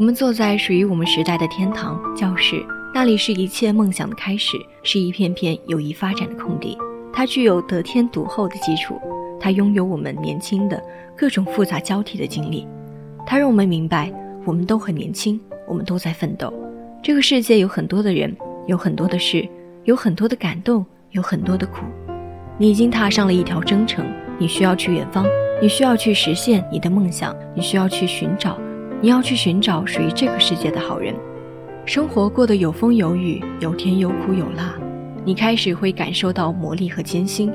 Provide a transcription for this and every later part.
我们坐在属于我们时代的天堂教室，那里是一切梦想的开始，是一片片友谊发展的空地。它具有得天独厚的基础，它拥有我们年轻的各种复杂交替的经历，它让我们明白，我们都很年轻，我们都在奋斗。这个世界有很多的人，有很多的事，有很多的感动，有很多的苦。你已经踏上了一条征程，你需要去远方，你需要去实现你的梦想，你需要去寻找。你要去寻找属于这个世界的好人，生活过得有风有雨，有甜有苦有辣，你开始会感受到磨砺和艰辛。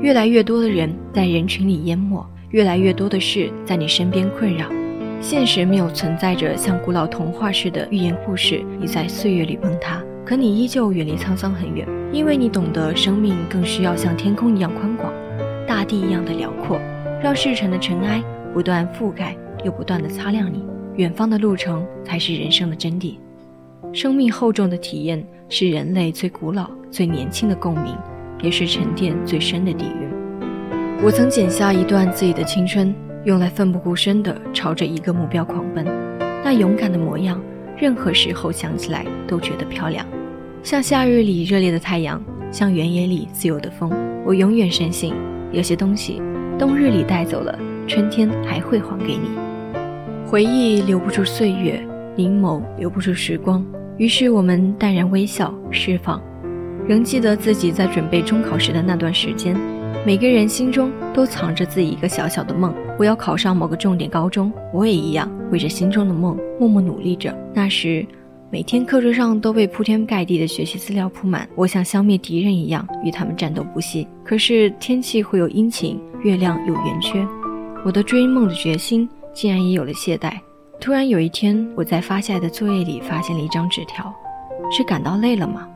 越来越多的人在人群里淹没，越来越多的事在你身边困扰。现实没有存在着像古老童话似的寓言故事，你在岁月里崩塌，可你依旧远离沧桑很远，因为你懂得生命更需要像天空一样宽广，大地一样的辽阔，让世尘的尘埃不断覆盖，又不断的擦亮你。远方的路程才是人生的真谛，生命厚重的体验是人类最古老、最年轻的共鸣，也是沉淀最深的底蕴。我曾剪下一段自己的青春，用来奋不顾身地朝着一个目标狂奔，那勇敢的模样，任何时候想起来都觉得漂亮，像夏日里热烈的太阳，像原野里自由的风。我永远深信，有些东西，冬日里带走了，春天还会还给你。回忆留不住岁月，凝眸留不住时光。于是我们淡然微笑，释放。仍记得自己在准备中考时的那段时间，每个人心中都藏着自己一个小小的梦。我要考上某个重点高中，我也一样为着心中的梦默默努力着。那时，每天课桌上都被铺天盖地的学习资料铺满，我像消灭敌人一样与他们战斗不息。可是天气会有阴晴，月亮有圆缺，我的追梦的决心。竟然也有了懈怠。突然有一天，我在发下来的作业里发现了一张纸条，是感到累了吗？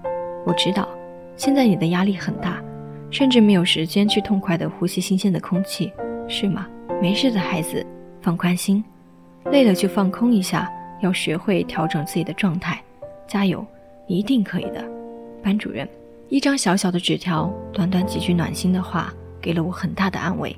我知道，现在你的压力很大，甚至没有时间去痛快地呼吸新鲜的空气，是吗？没事的，孩子，放宽心，累了就放空一下，要学会调整自己的状态，加油，你一定可以的。班主任，一张小小的纸条，短短几句暖心的话，给了我很大的安慰。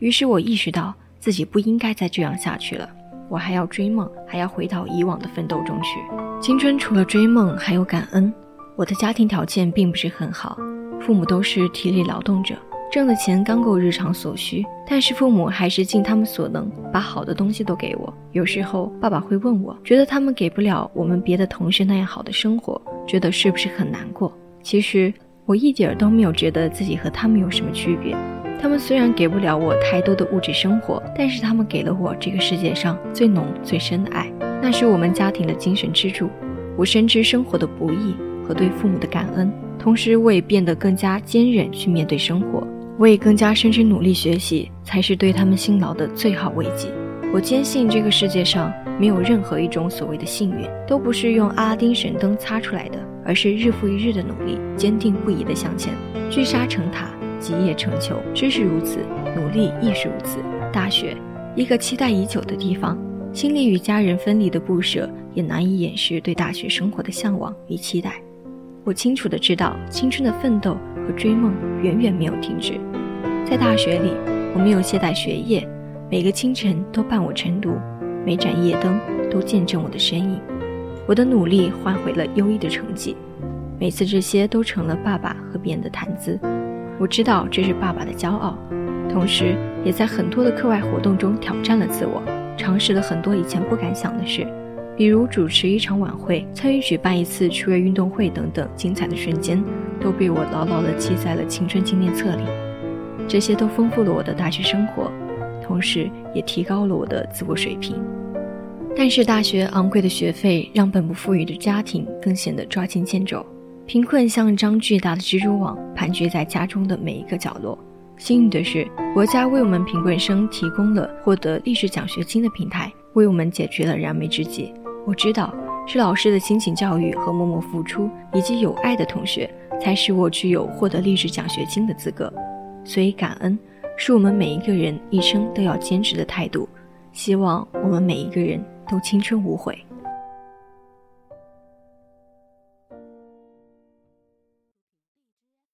于是我意识到。自己不应该再这样下去了，我还要追梦，还要回到以往的奋斗中去。青春除了追梦，还有感恩。我的家庭条件并不是很好，父母都是体力劳动者，挣的钱刚够日常所需，但是父母还是尽他们所能，把好的东西都给我。有时候爸爸会问我，觉得他们给不了我们别的同事那样好的生活，觉得是不是很难过？其实我一点儿都没有觉得自己和他们有什么区别。他们虽然给不了我太多的物质生活，但是他们给了我这个世界上最浓最深的爱，那是我们家庭的精神支柱。我深知生活的不易和对父母的感恩，同时我也变得更加坚韧去面对生活。我也更加深知努力学习才是对他们辛劳的最好慰藉。我坚信这个世界上没有任何一种所谓的幸运，都不是用阿拉丁神灯擦出来的，而是日复一日的努力，坚定不移的向前，聚沙成塔。集腋成裘，知识如此，努力亦是如此。大学，一个期待已久的地方，心里与家人分离的不舍，也难以掩饰对大学生活的向往与期待。我清楚的知道，青春的奋斗和追梦远远没有停止。在大学里，我没有懈怠学业，每个清晨都伴我晨读，每盏夜灯都见证我的身影。我的努力换回了优异的成绩，每次这些都成了爸爸和别人的谈资。我知道这是爸爸的骄傲，同时也在很多的课外活动中挑战了自我，尝试了很多以前不敢想的事，比如主持一场晚会、参与举办一次趣味运动会等等精彩的瞬间，都被我牢牢地记在了青春纪念册里。这些都丰富了我的大学生活，同时也提高了我的自我水平。但是大学昂贵的学费让本不富裕的家庭更显得抓襟见肘。贫困像一张巨大的蜘蛛网，盘踞在家中的每一个角落。幸运的是，国家为我们贫困生提供了获得历史奖学金的平台，为我们解决了燃眉之急。我知道，是老师的辛勤教育和默默付出，以及有爱的同学，才使我具有获得历史奖学金的资格。所以，感恩是我们每一个人一生都要坚持的态度。希望我们每一个人都青春无悔。